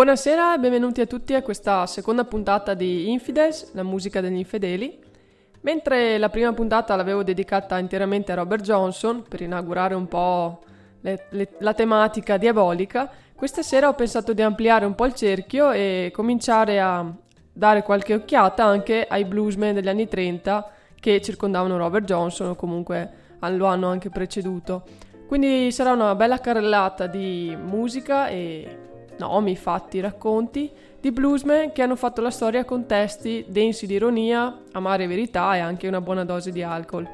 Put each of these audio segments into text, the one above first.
Buonasera e benvenuti a tutti a questa seconda puntata di Infidels, la musica degli infedeli. Mentre la prima puntata l'avevo dedicata interamente a Robert Johnson per inaugurare un po' le, le, la tematica diabolica, questa sera ho pensato di ampliare un po' il cerchio e cominciare a dare qualche occhiata anche ai bluesmen degli anni 30 che circondavano Robert Johnson o comunque lo hanno anche preceduto. Quindi sarà una bella carrellata di musica e nomi, fatti, racconti di bluesmen che hanno fatto la storia con testi densi di ironia, amare verità e anche una buona dose di alcol.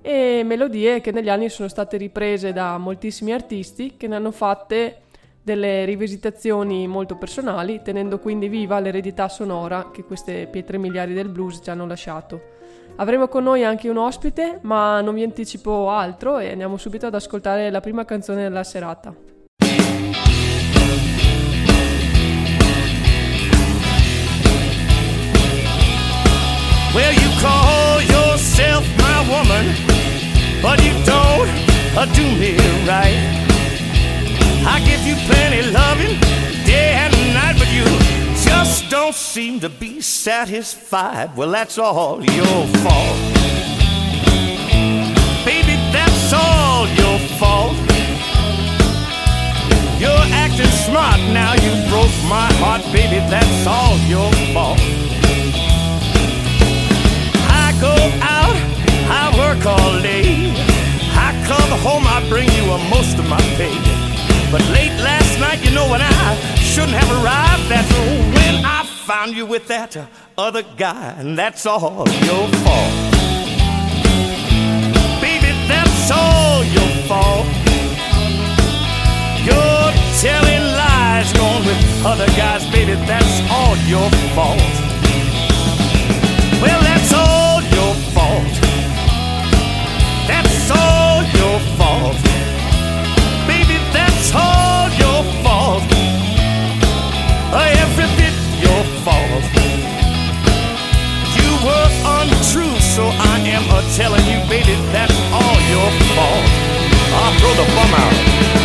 E melodie che negli anni sono state riprese da moltissimi artisti che ne hanno fatte delle rivisitazioni molto personali, tenendo quindi viva l'eredità sonora che queste pietre miliari del blues ci hanno lasciato. Avremo con noi anche un ospite, ma non vi anticipo altro e andiamo subito ad ascoltare la prima canzone della serata. Well, you call yourself my woman, but you don't uh, do me right. I give you plenty loving day and night, but you just don't seem to be satisfied. Well, that's all your fault. Baby, that's all your fault. You're acting smart now, you broke my heart, baby, that's all your fault go out, I work all day. I come home, I bring you a most of my pay. But late last night, you know when I shouldn't have arrived, that's when I found you with that other guy, and that's all your fault. Baby, that's all your fault. You're telling lies, going with other guys, baby, that's all your fault. Well, that's all That's all your fault. Baby, that's all your fault. Uh, Every bit your fault. You were untrue, so I am telling you, baby, that's all your fault. I'll throw the bum out.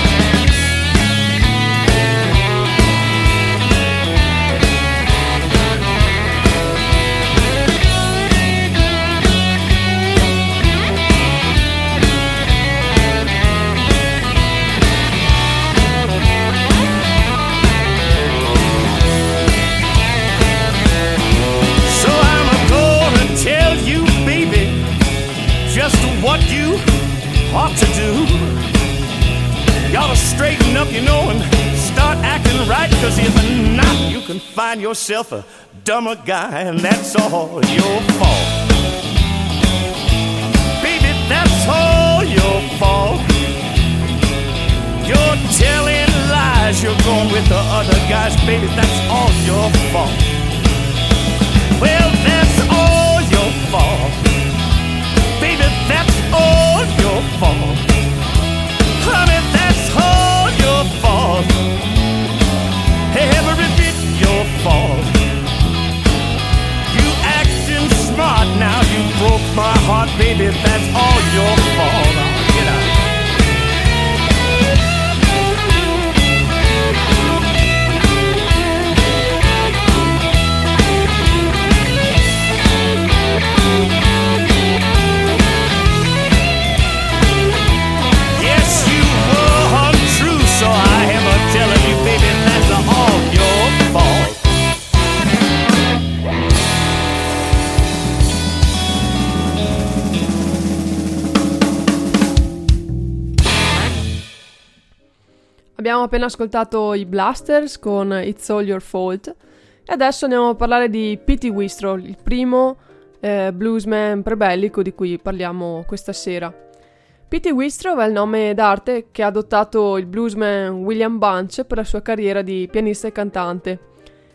Ought to do. You ought to straighten up, you know, and start acting right, cause if not, you can find yourself a dumber guy, and that's all your fault. Baby, that's all your fault. You're telling lies, you're going with the other guys, baby, that's all your fault. Well, that's fault. Honey, that's all your fault. Every bit your fault. You acting smart now, you broke my heart, baby. That's all your fault. Abbiamo appena ascoltato i Blasters con It's All Your Fault e adesso andiamo a parlare di Pete Wistrol, il primo eh, bluesman prebellico di cui parliamo questa sera. Pete Wistrov è il nome d'arte che ha adottato il bluesman William Bunch per la sua carriera di pianista e cantante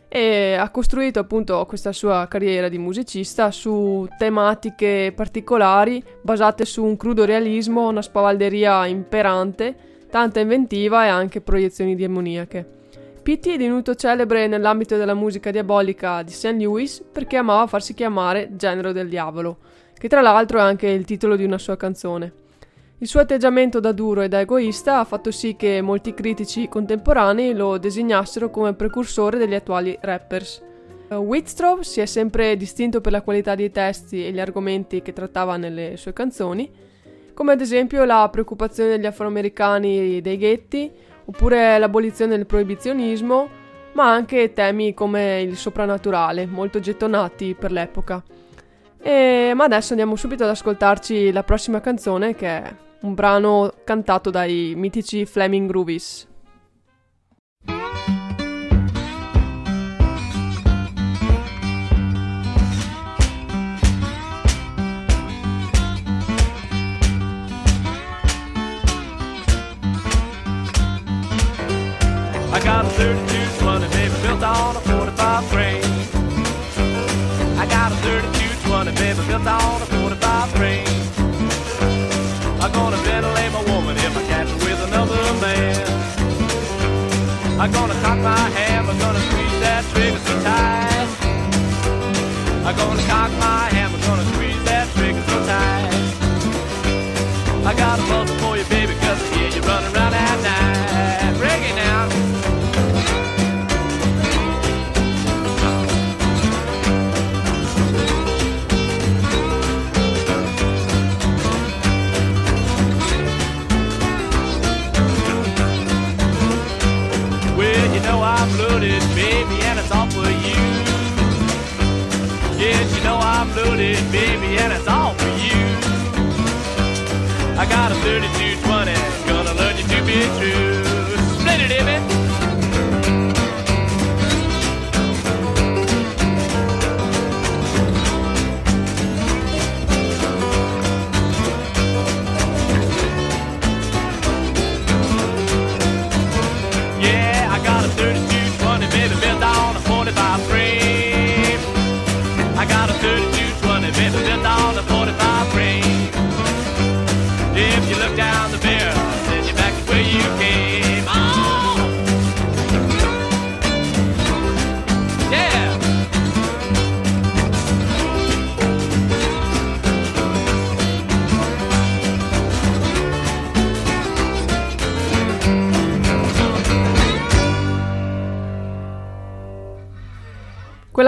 e ha costruito appunto questa sua carriera di musicista su tematiche particolari basate su un crudo realismo, una spavalderia imperante tanta inventiva e anche proiezioni demoniache. Pitti è divenuto celebre nell'ambito della musica diabolica di St. Louis perché amava farsi chiamare Genero del Diavolo, che tra l'altro è anche il titolo di una sua canzone. Il suo atteggiamento da duro e da egoista ha fatto sì che molti critici contemporanei lo designassero come precursore degli attuali rappers. Uh, Whitstrove si è sempre distinto per la qualità dei testi e gli argomenti che trattava nelle sue canzoni, come ad esempio la preoccupazione degli afroamericani dei ghetti, oppure l'abolizione del proibizionismo, ma anche temi come il soprannaturale, molto gettonati per l'epoca. E, ma adesso andiamo subito ad ascoltarci la prossima canzone che è un brano cantato dai mitici Flaming Groovies. I got a 3220, baby, built on a 45 frame. I got a 3220, baby, built on a 45 frame. I'm gonna ventilate my woman if I catch her with another man. I'm gonna cock my hammer, gonna squeeze that trigger so tight. I'm gonna cock my hammer, gonna loaded, baby, and it's all for you. I got a 3220, gonna learn you to be true.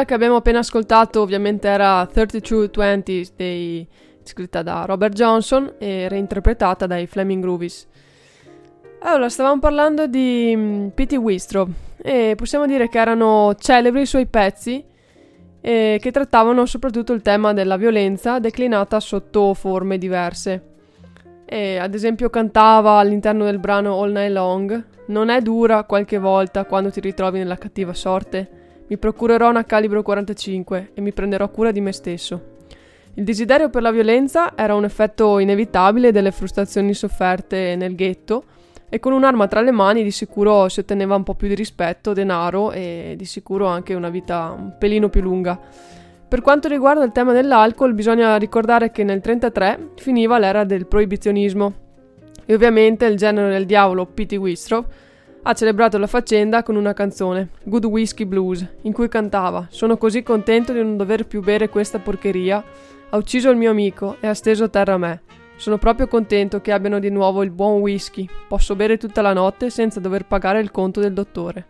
Che abbiamo appena ascoltato ovviamente era 3220 dei, scritta da Robert Johnson e reinterpretata dai Flaming Groovies. Allora, stavamo parlando di mm, Pete Wistro e possiamo dire che erano celebri i suoi pezzi eh, che trattavano soprattutto il tema della violenza declinata sotto forme diverse. E, ad esempio cantava all'interno del brano All Night Long Non è dura qualche volta quando ti ritrovi nella cattiva sorte? Mi procurerò una calibro 45 e mi prenderò cura di me stesso. Il desiderio per la violenza era un effetto inevitabile delle frustrazioni sofferte nel ghetto e con un'arma tra le mani di sicuro si otteneva un po' più di rispetto, denaro e di sicuro anche una vita un pelino più lunga. Per quanto riguarda il tema dell'alcol, bisogna ricordare che nel 1933 finiva l'era del proibizionismo e ovviamente il genere del diavolo Pete Wistrov ha celebrato la faccenda con una canzone, Good Whiskey Blues, in cui cantava Sono così contento di non dover più bere questa porcheria, ha ucciso il mio amico e ha steso a terra me. Sono proprio contento che abbiano di nuovo il buon whisky, posso bere tutta la notte senza dover pagare il conto del dottore.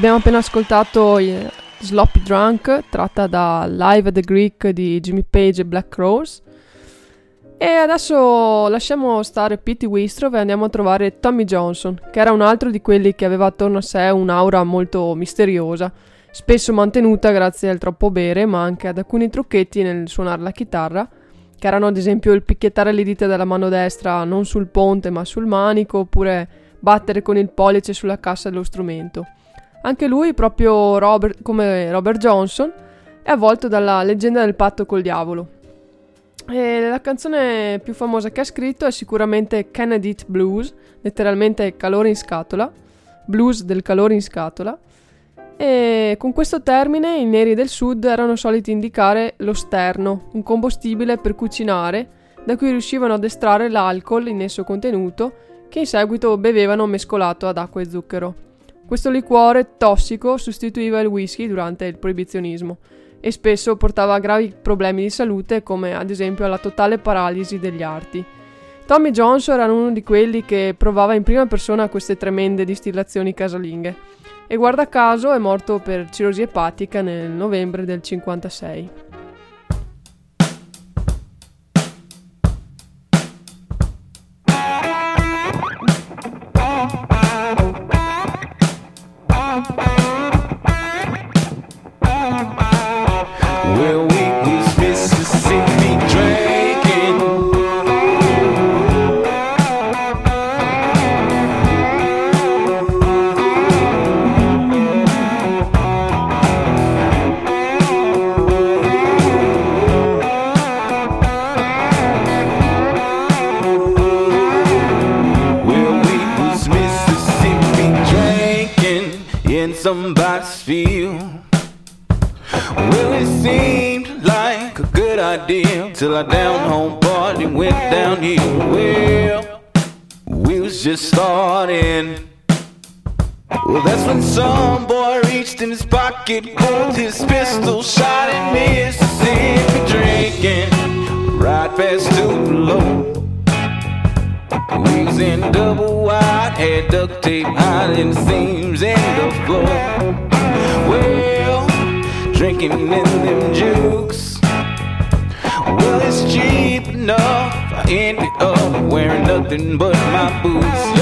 Abbiamo appena ascoltato Sloppy Drunk, tratta da Live at the Greek di Jimmy Page e Black Rose. E adesso lasciamo stare Pete Wistrov e andiamo a trovare Tommy Johnson, che era un altro di quelli che aveva attorno a sé un'aura molto misteriosa, spesso mantenuta grazie al troppo bere, ma anche ad alcuni trucchetti nel suonare la chitarra, che erano ad esempio il picchiettare le dita della mano destra non sul ponte ma sul manico, oppure battere con il pollice sulla cassa dello strumento. Anche lui, proprio Robert, come Robert Johnson, è avvolto dalla leggenda del patto col diavolo. E la canzone più famosa che ha scritto è sicuramente Kennedy Blues, letteralmente calore in scatola, blues del calore in scatola. E con questo termine i neri del sud erano soliti indicare lo sterno, un combustibile per cucinare, da cui riuscivano ad estrarre l'alcol in esso contenuto, che in seguito bevevano mescolato ad acqua e zucchero. Questo liquore tossico sostituiva il whisky durante il proibizionismo e spesso portava a gravi problemi di salute come ad esempio la totale paralisi degli arti. Tommy Johnson era uno di quelli che provava in prima persona queste tremende distillazioni casalinghe e guarda caso è morto per cirrosi epatica nel novembre del 56. Boots,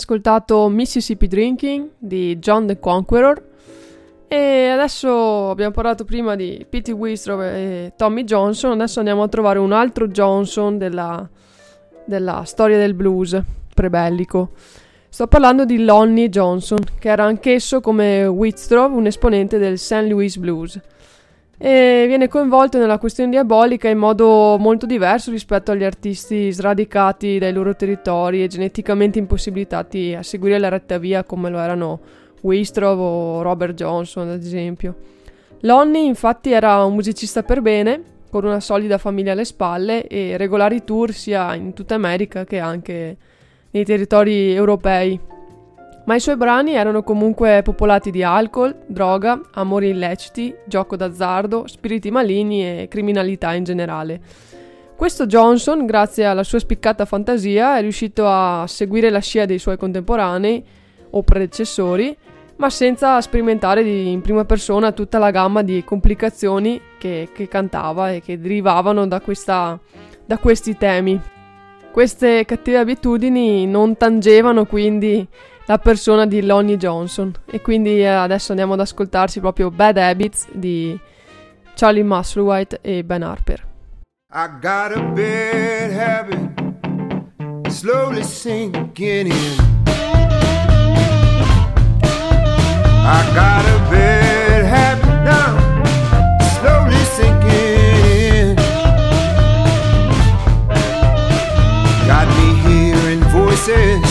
ascoltato Mississippi Drinking di John the Conqueror E adesso abbiamo parlato prima di Pete Wistrov e Tommy Johnson, adesso andiamo a trovare un altro Johnson della, della storia del blues prebellico. Sto parlando di Lonnie Johnson, che era anch'esso come Wistrov un esponente del St. Louis Blues e viene coinvolto nella questione diabolica in modo molto diverso rispetto agli artisti sradicati dai loro territori e geneticamente impossibilitati a seguire la retta via come lo erano Wistrov o Robert Johnson ad esempio. Lonnie infatti era un musicista per bene, con una solida famiglia alle spalle e regolari tour sia in tutta America che anche nei territori europei ma i suoi brani erano comunque popolati di alcol, droga, amori illeciti, gioco d'azzardo, spiriti maligni e criminalità in generale. Questo Johnson, grazie alla sua spiccata fantasia, è riuscito a seguire la scia dei suoi contemporanei o predecessori, ma senza sperimentare di, in prima persona tutta la gamma di complicazioni che, che cantava e che derivavano da, questa, da questi temi. Queste cattive abitudini non tangevano quindi la persona di Lonnie Johnson. E quindi eh, adesso andiamo ad ascoltarci proprio Bad Habits di Charlie Musselwhite e Ben Harper. I got a bad habit slowly sinking in. I got a bad habit now slowly sinking in. Got me hearing voices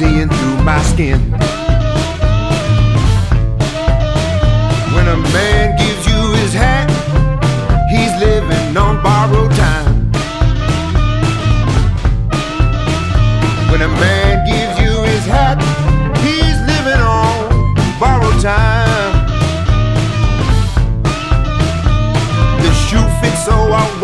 seeing through my skin. When a man gives you his hat, he's living on borrowed time. When a man gives you his hat, he's living on borrowed time. The shoe fits so I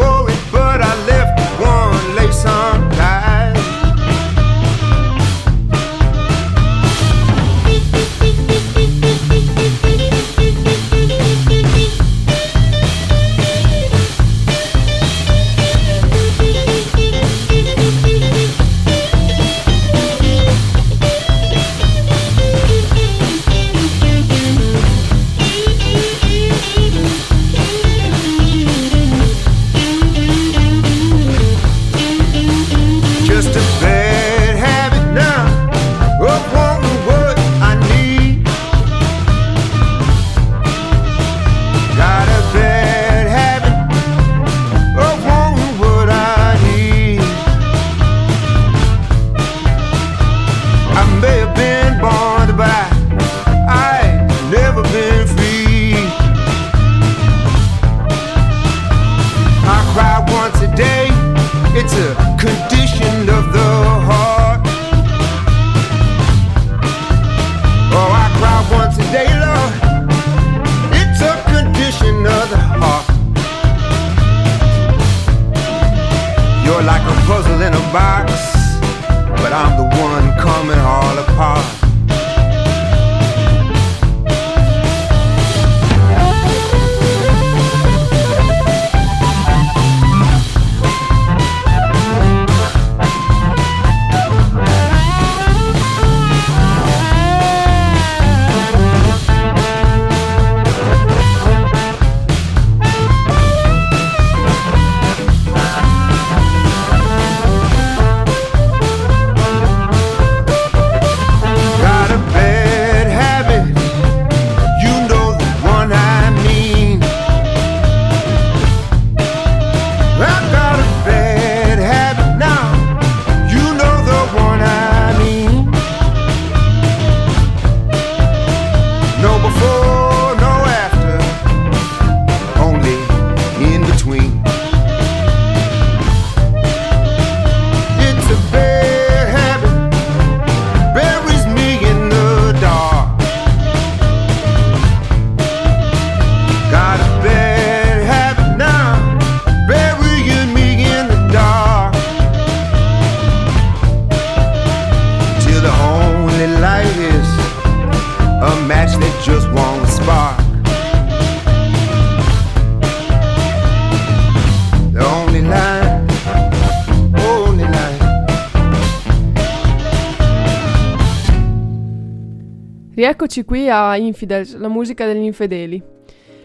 Rieccoci qui a Infidels, la musica degli infedeli.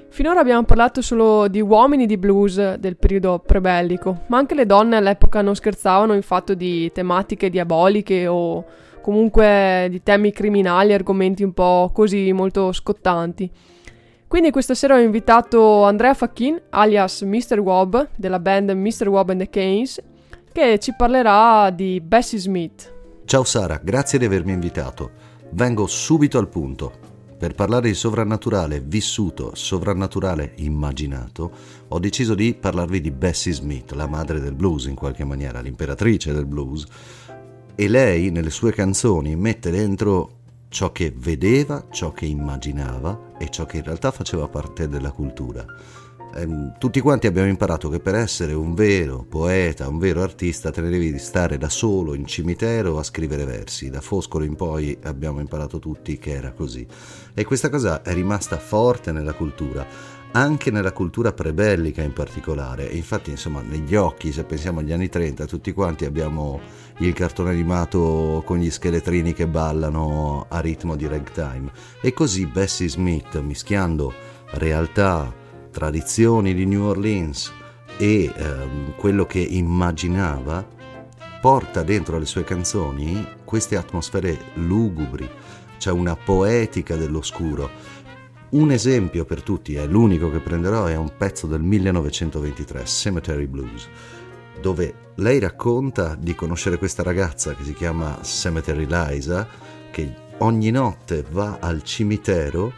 Finora abbiamo parlato solo di uomini di blues del periodo prebellico, ma anche le donne all'epoca non scherzavano in fatto di tematiche diaboliche o comunque di temi criminali, argomenti un po' così molto scottanti. Quindi questa sera ho invitato Andrea Facchin, alias Mr. Wob, della band Mr. Wob and the Canes, che ci parlerà di Bessie Smith. Ciao Sara, grazie di avermi invitato. Vengo subito al punto. Per parlare di sovrannaturale vissuto, sovrannaturale immaginato, ho deciso di parlarvi di Bessie Smith, la madre del blues in qualche maniera, l'imperatrice del blues. E lei nelle sue canzoni mette dentro ciò che vedeva, ciò che immaginava e ciò che in realtà faceva parte della cultura tutti quanti abbiamo imparato che per essere un vero poeta, un vero artista, te ne devi stare da solo in cimitero a scrivere versi. Da Foscolo in poi abbiamo imparato tutti che era così. E questa cosa è rimasta forte nella cultura anche nella cultura prebellica in particolare. E infatti, insomma, negli occhi, se pensiamo agli anni 30, tutti quanti abbiamo il cartone animato con gli scheletrini che ballano a ritmo di ragtime. E così Bessie Smith, mischiando realtà tradizioni di New Orleans e ehm, quello che immaginava, porta dentro le sue canzoni queste atmosfere lugubri, c'è una poetica dell'oscuro. Un esempio per tutti, è l'unico che prenderò, è un pezzo del 1923, Cemetery Blues, dove lei racconta di conoscere questa ragazza che si chiama Cemetery Liza, che ogni notte va al cimitero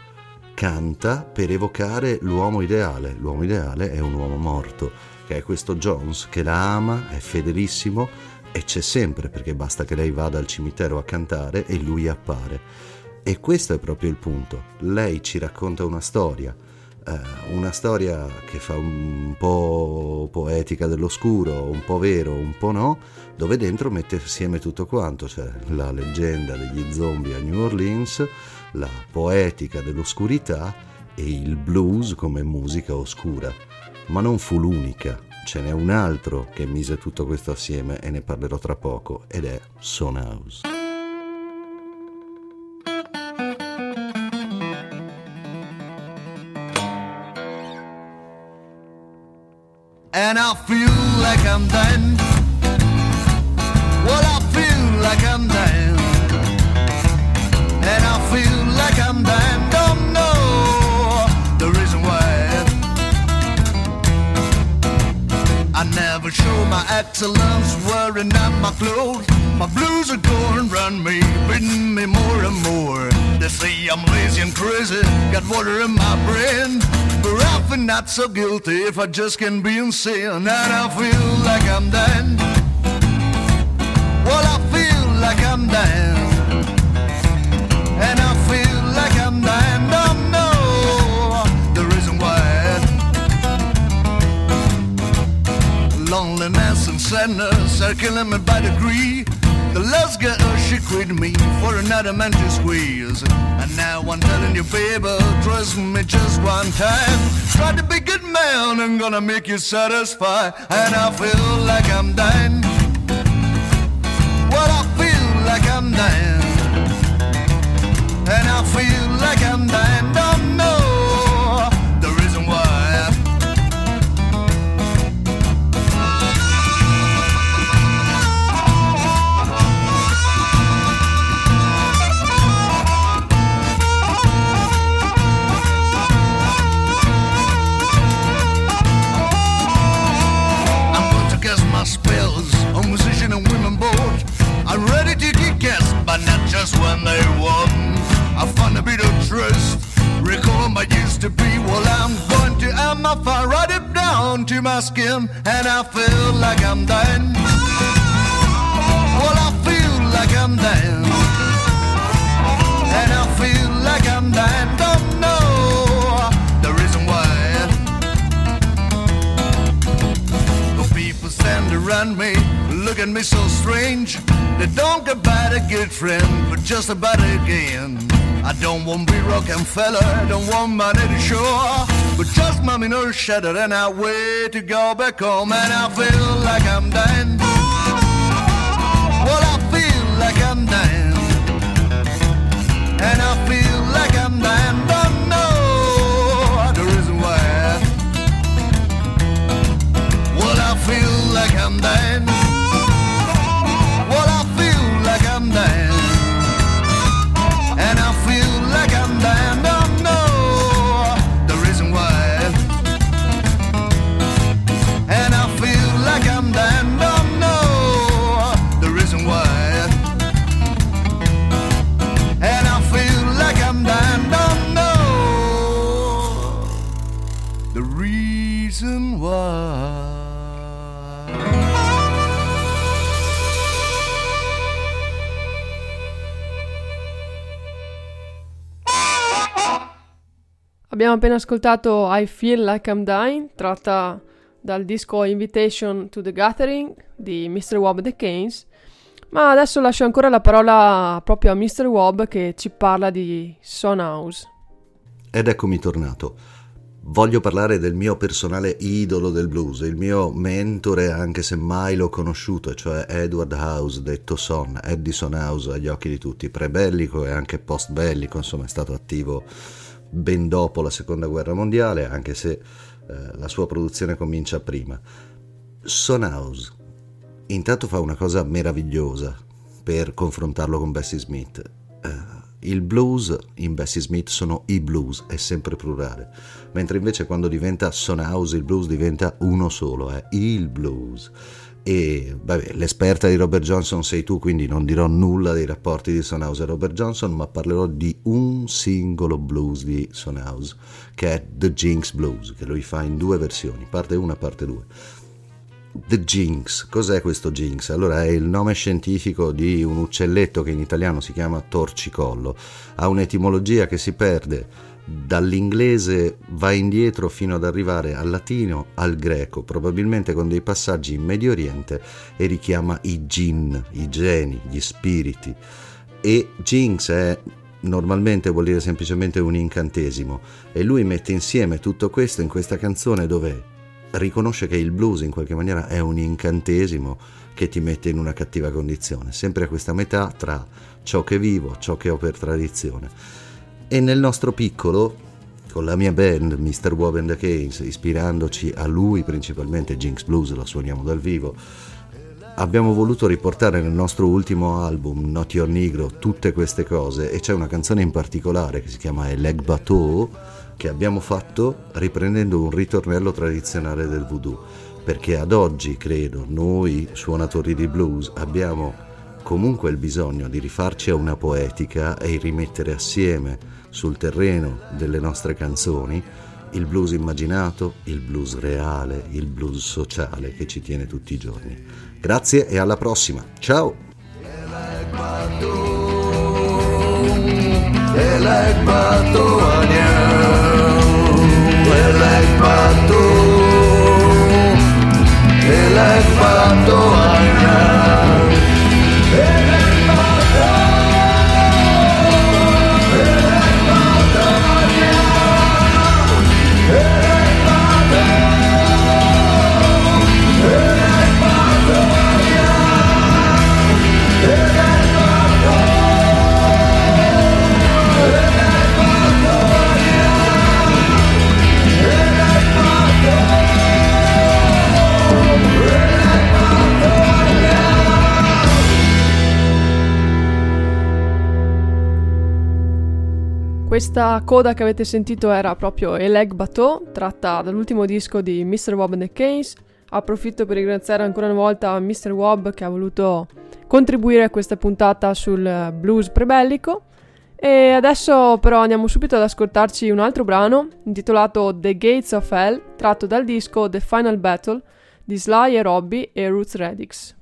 canta per evocare l'uomo ideale. L'uomo ideale è un uomo morto, che è questo Jones che la ama, è fedelissimo e c'è sempre perché basta che lei vada al cimitero a cantare e lui appare. E questo è proprio il punto. Lei ci racconta una storia, eh, una storia che fa un po' poetica dell'oscuro, un po' vero, un po' no, dove dentro mette assieme tutto quanto, cioè la leggenda degli zombie a New Orleans, la poetica dell'oscurità e il blues come musica oscura. Ma non fu l'unica, ce n'è un altro che mise tutto questo assieme e ne parlerò tra poco ed è Son House. And I feel like I'm dying. Well, I feel like I'm dying. Show my excellence wearing out my clothes. My blues are going run me, beating me more and more. They say I'm lazy and crazy, got water in my brain. But I feel not so guilty if I just can be insane. And I feel like I'm dying. Well, I feel like I'm dying. Loneliness and sadness are killing me by degree. The last girl, she quit me for another man to squeeze. And now I'm telling you, baby, trust me just one time. Try to be good man, I'm gonna make you satisfied. And I feel like I'm dying. Well, I feel like I'm dying. And I feel like I'm dying. Just when they won. I find a bit of trust, recall my used to be. Well, I'm going to amplify, write it down to my skin, and I feel like I'm dying. Well, I feel like I'm dying, and I feel like I'm dying. At me so strange. They don't get by a good friend, but just about again. I don't want to be Rockefeller, don't want money to show, but just mommy no shattered and I wait to go back home and I feel like I'm dying. Abbiamo appena ascoltato I Feel Like I'm Dying, tratta dal disco Invitation to the Gathering di Mr. Wob The Keynes, ma adesso lascio ancora la parola proprio a Mr. Wob che ci parla di Son House. Ed eccomi tornato. Voglio parlare del mio personale idolo del blues, il mio mentore anche se mai l'ho conosciuto, cioè Edward House, detto Son, Edison House agli occhi di tutti, prebellico e anche post-bellico, insomma è stato attivo ben dopo la seconda guerra mondiale, anche se eh, la sua produzione comincia prima. Son House intanto fa una cosa meravigliosa per confrontarlo con Bessie Smith. Eh, il blues in Bessie Smith sono i blues, è sempre plurale, mentre invece quando diventa Son House il blues diventa uno solo, è il blues. E vabbè, l'esperta di Robert Johnson sei tu, quindi non dirò nulla dei rapporti di Son House e Robert Johnson, ma parlerò di un singolo blues di Son House, che è The Jinx Blues, che lui fa in due versioni, parte 1 e parte 2. The Jinx, cos'è questo Jinx? Allora è il nome scientifico di un uccelletto che in italiano si chiama torcicollo, ha un'etimologia che si perde dall'inglese va indietro fino ad arrivare al latino, al greco, probabilmente con dei passaggi in Medio Oriente e richiama i jinn, i geni, gli spiriti. E jinx è normalmente vuol dire semplicemente un incantesimo e lui mette insieme tutto questo in questa canzone dove riconosce che il blues in qualche maniera è un incantesimo che ti mette in una cattiva condizione, sempre a questa metà tra ciò che vivo, ciò che ho per tradizione. E nel nostro piccolo, con la mia band, Mr. Wob and the Keynes, ispirandoci a lui principalmente, Jinx Blues, la suoniamo dal vivo, abbiamo voluto riportare nel nostro ultimo album, Not Your Negro, tutte queste cose e c'è una canzone in particolare che si chiama Eleg Bateau che abbiamo fatto riprendendo un ritornello tradizionale del voodoo perché ad oggi credo noi suonatori di blues abbiamo comunque il bisogno di rifarci a una poetica e rimettere assieme sul terreno delle nostre canzoni il blues immaginato, il blues reale, il blues sociale che ci tiene tutti i giorni. Grazie e alla prossima. Ciao! Questa coda che avete sentito era proprio Eleg Bateau, tratta dall'ultimo disco di Mr. Wob and the Case. Approfitto per ringraziare ancora una volta Mr. Wob che ha voluto contribuire a questa puntata sul blues prebellico. E adesso però andiamo subito ad ascoltarci un altro brano intitolato The Gates of Hell, tratto dal disco The Final Battle di Sly e Robbie e Roots Radix.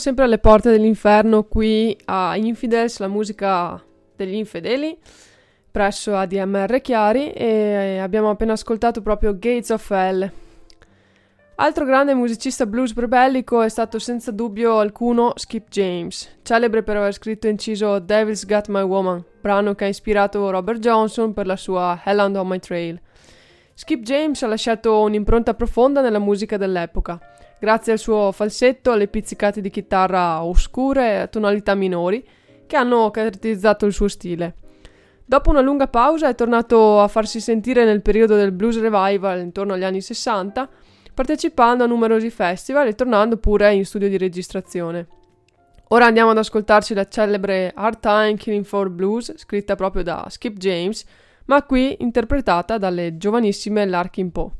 Sempre alle porte dell'inferno qui a Infidels, la musica degli infedeli, presso ADMR Chiari e abbiamo appena ascoltato proprio Gates of Hell. Altro grande musicista blues rebellico è stato senza dubbio alcuno Skip James, celebre per aver scritto e inciso Devil's Got My Woman, brano che ha ispirato Robert Johnson per la sua Hell on My Trail. Skip James ha lasciato un'impronta profonda nella musica dell'epoca, grazie al suo falsetto, alle pizzicate di chitarra oscure e a tonalità minori che hanno caratterizzato il suo stile. Dopo una lunga pausa è tornato a farsi sentire nel periodo del blues revival intorno agli anni 60 partecipando a numerosi festival e tornando pure in studio di registrazione. Ora andiamo ad ascoltarci la celebre Hard Time Killing for Blues, scritta proprio da Skip James, ma qui interpretata dalle giovanissime Larkin Poe.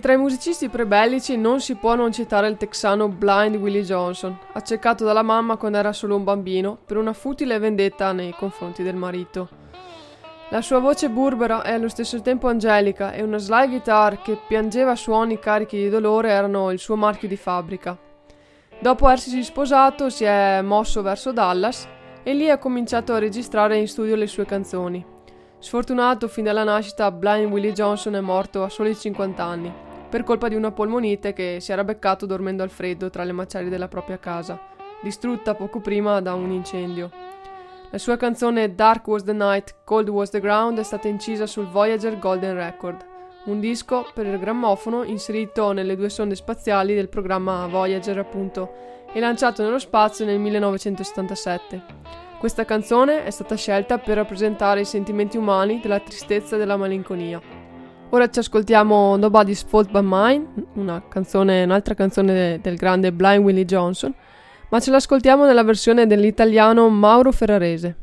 Tra i musicisti prebellici non si può non citare il texano Blind Willie Johnson, accecato dalla mamma quando era solo un bambino per una futile vendetta nei confronti del marito. La sua voce burbera e allo stesso tempo angelica e una slide guitar che piangeva suoni carichi di dolore erano il suo marchio di fabbrica. Dopo essersi sposato si è mosso verso Dallas e lì ha cominciato a registrare in studio le sue canzoni. Sfortunato fin dalla nascita, Blind Willie Johnson è morto a soli 50 anni, per colpa di una polmonite che si era beccato dormendo al freddo tra le macerie della propria casa, distrutta poco prima da un incendio. La sua canzone Dark Was the Night, Cold Was the Ground è stata incisa sul Voyager Golden Record, un disco per il grammofono inserito nelle due sonde spaziali del programma Voyager appunto e lanciato nello spazio nel 1977. Questa canzone è stata scelta per rappresentare i sentimenti umani della tristezza e della malinconia. Ora ci ascoltiamo Nobody's Fault But Mine, una canzone, un'altra canzone del grande Blind Willie Johnson, ma ce l'ascoltiamo nella versione dell'italiano Mauro Ferrarese.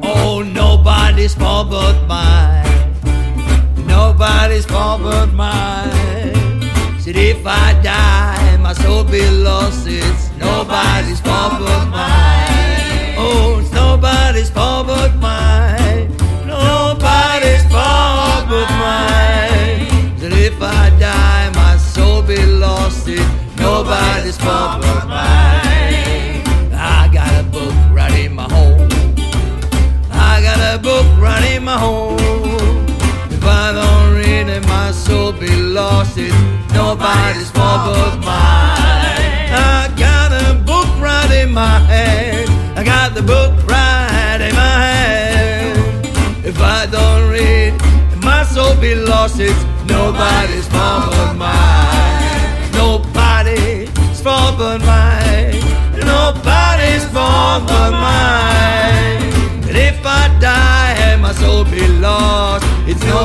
Oh, nobody's fault but mine. Nobody's fault but mine. Said if I die, soul be lost. It's nobody's fault but mine. Oh, it's nobody's fault but mine. Nobody's fault but mine. Said if I die, my soul be lost. It's nobody's fault but mine. I got a book right in my home. I got a book right in my home. Soul be lost. It's nobody's fault but mine. I got a book right in my hand. I got the book right in my hand. If I don't read, my soul be lost. It's nobody's fault but mine. Nobody's fault but mine. Nobody's fault but mine. And if I die my soul be lost,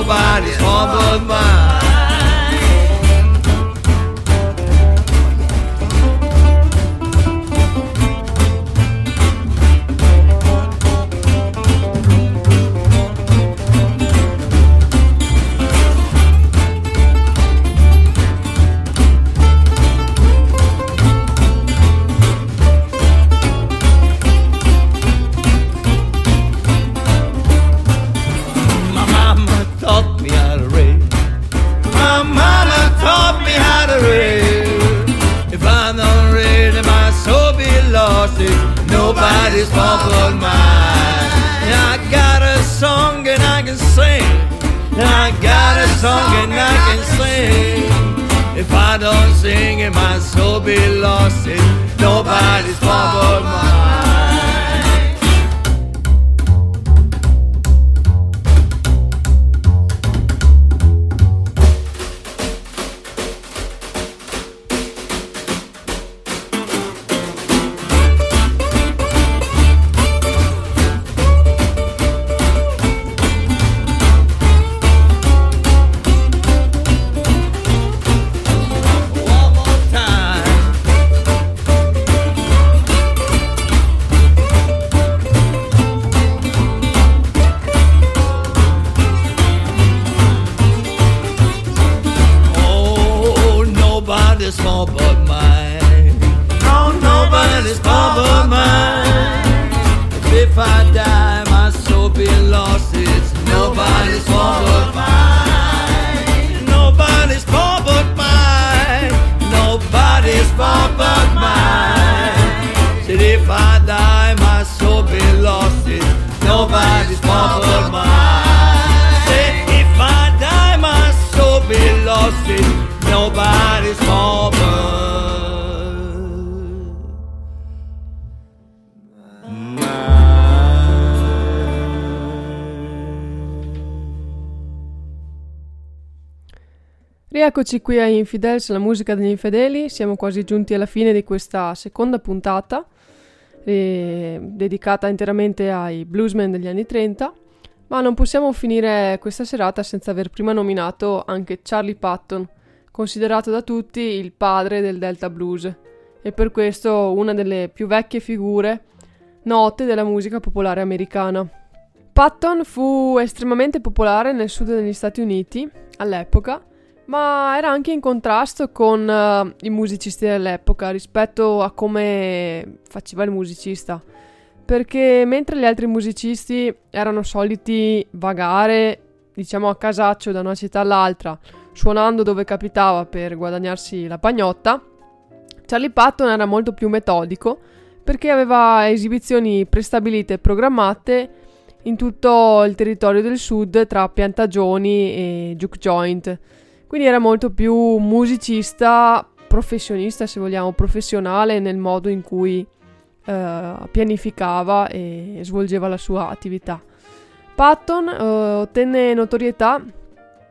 nobody's fault but mine. Rieccoci qui a Infidels, la musica degli infedeli. Siamo quasi giunti alla fine di questa seconda puntata, eh, dedicata interamente ai bluesmen degli anni 30. Ma non possiamo finire questa serata senza aver prima nominato anche Charlie Patton, considerato da tutti il padre del Delta Blues, e per questo una delle più vecchie figure note della musica popolare americana. Patton fu estremamente popolare nel sud degli Stati Uniti all'epoca, ma era anche in contrasto con eh, i musicisti dell'epoca rispetto a come faceva il musicista. Perché mentre gli altri musicisti erano soliti vagare, diciamo a casaccio da una città all'altra, suonando dove capitava per guadagnarsi la pagnotta, Charlie Patton era molto più metodico perché aveva esibizioni prestabilite e programmate in tutto il territorio del sud tra piantagioni e juke joint. Quindi era molto più musicista, professionista se vogliamo, professionale nel modo in cui eh, pianificava e svolgeva la sua attività. Patton eh, ottenne notorietà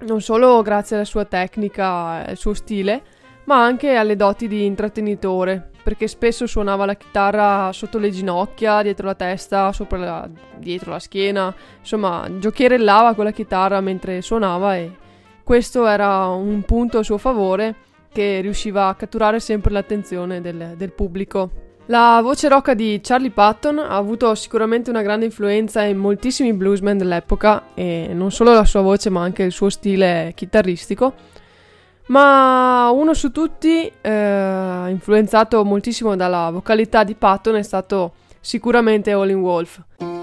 non solo grazie alla sua tecnica e al suo stile, ma anche alle doti di intrattenitore, perché spesso suonava la chitarra sotto le ginocchia, dietro la testa, la, dietro la schiena, insomma, giocherellava con la chitarra mentre suonava e questo era un punto a suo favore che riusciva a catturare sempre l'attenzione del, del pubblico. La voce rocca di Charlie Patton ha avuto sicuramente una grande influenza in moltissimi bluesmen dell'epoca e non solo la sua voce ma anche il suo stile chitarristico ma uno su tutti, eh, influenzato moltissimo dalla vocalità di Patton, è stato sicuramente Olin Wolf.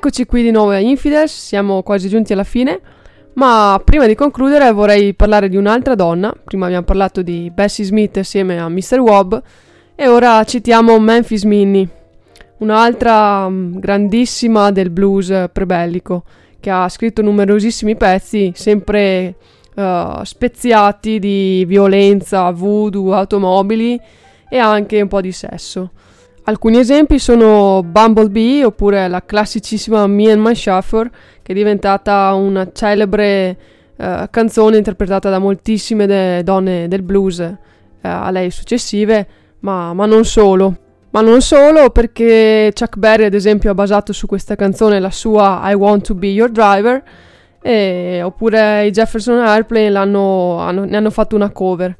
Rieccoci qui di nuovo a Infidels, siamo quasi giunti alla fine, ma prima di concludere vorrei parlare di un'altra donna, prima abbiamo parlato di Bessie Smith assieme a Mr. Wobb e ora citiamo Memphis Minnie, un'altra mm, grandissima del blues prebellico che ha scritto numerosissimi pezzi, sempre uh, speziati di violenza, voodoo, automobili e anche un po' di sesso. Alcuni esempi sono Bumblebee oppure la classicissima Me and My Chauffeur che è diventata una celebre uh, canzone interpretata da moltissime de- donne del blues uh, a lei successive, ma, ma, non solo. Ma non solo perché Chuck Berry ad esempio ha basato su questa canzone la sua I Want to Be Your Driver e, oppure i Jefferson Airplane ne hanno fatto una cover.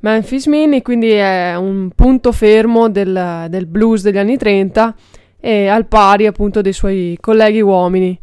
Memphis Mini quindi è un punto fermo del, del blues degli anni 30 e al pari appunto dei suoi colleghi uomini.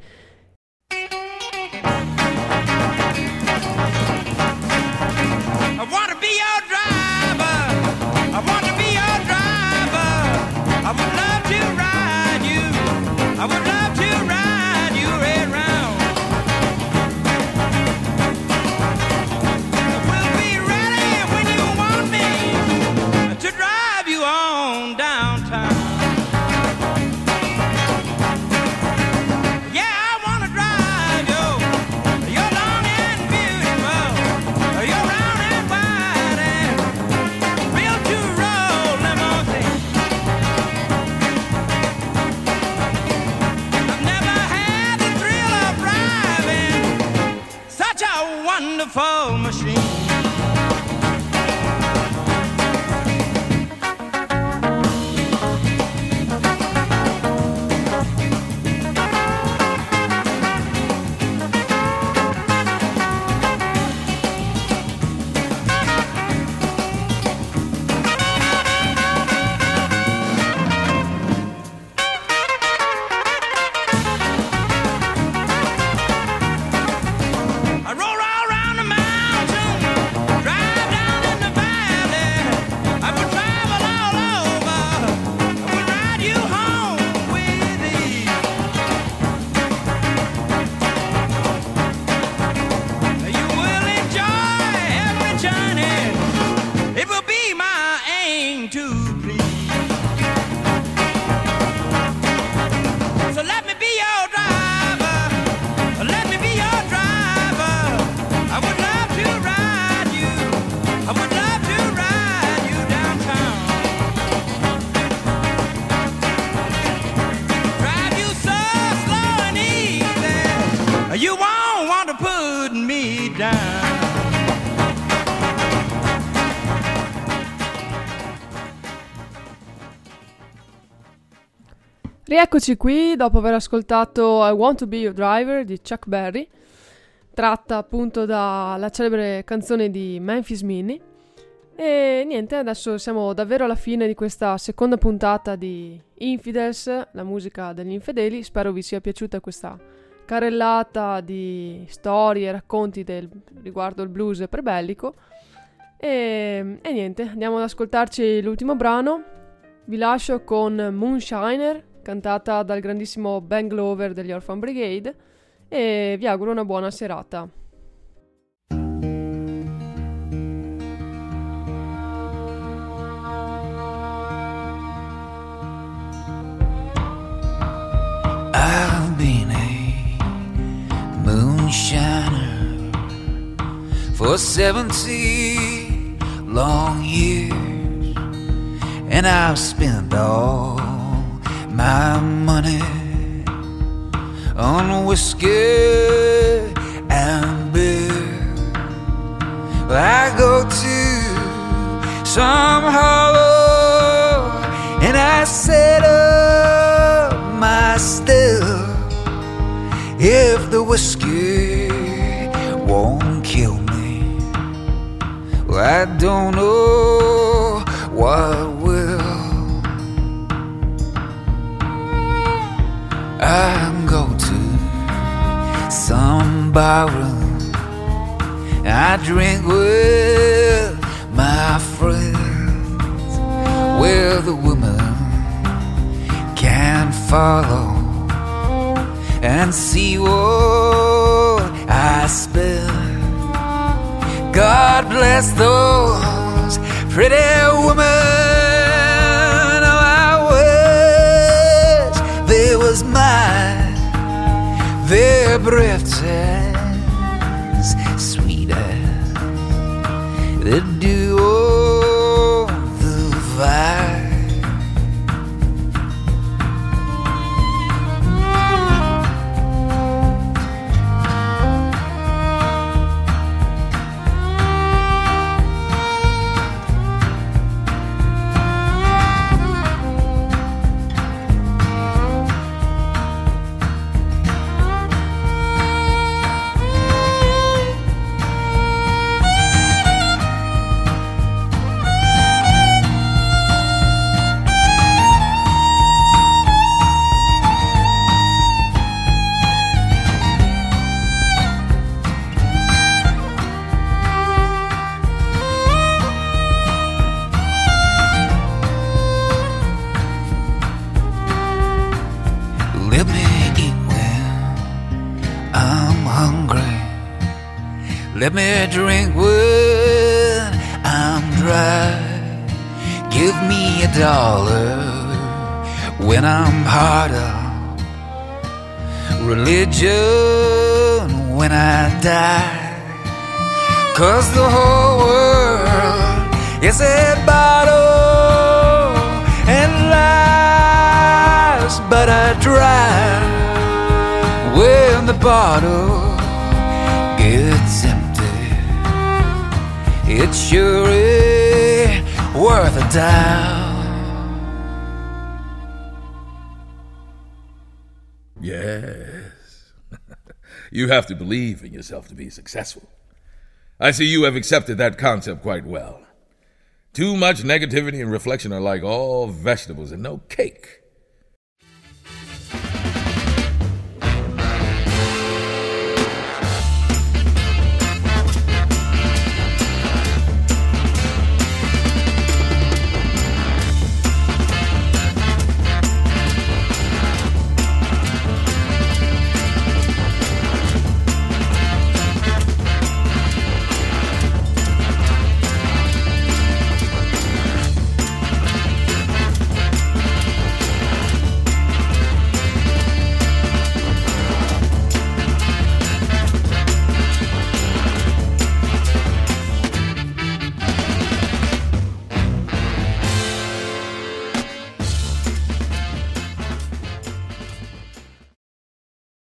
wonderful machine. Rieccoci qui dopo aver ascoltato I Want to Be Your Driver di Chuck Berry, tratta appunto dalla celebre canzone di Memphis Minnie. E niente, adesso siamo davvero alla fine di questa seconda puntata di Infidels, la musica degli infedeli. Spero vi sia piaciuta questa carrellata di storie e racconti del, riguardo il blues prebellico. E, e niente, andiamo ad ascoltarci l'ultimo brano. Vi lascio con Moonshiner cantata dal grandissimo Ben Glover degli Orphan Brigade e vi auguro una buona serata. Moonshiner for 70 long years, and I've spent all my money on whiskey drink with my friends, where the woman can follow and see what I spend. God bless those pretty Let me drink when I'm dry. Give me a dollar when I'm hard up. Religion when I die. Cause the whole world is a bottle and lies, but I drive when the bottle It's sure ain't worth a dime. Yes. you have to believe in yourself to be successful. I see you have accepted that concept quite well. Too much negativity and reflection are like all vegetables and no cake.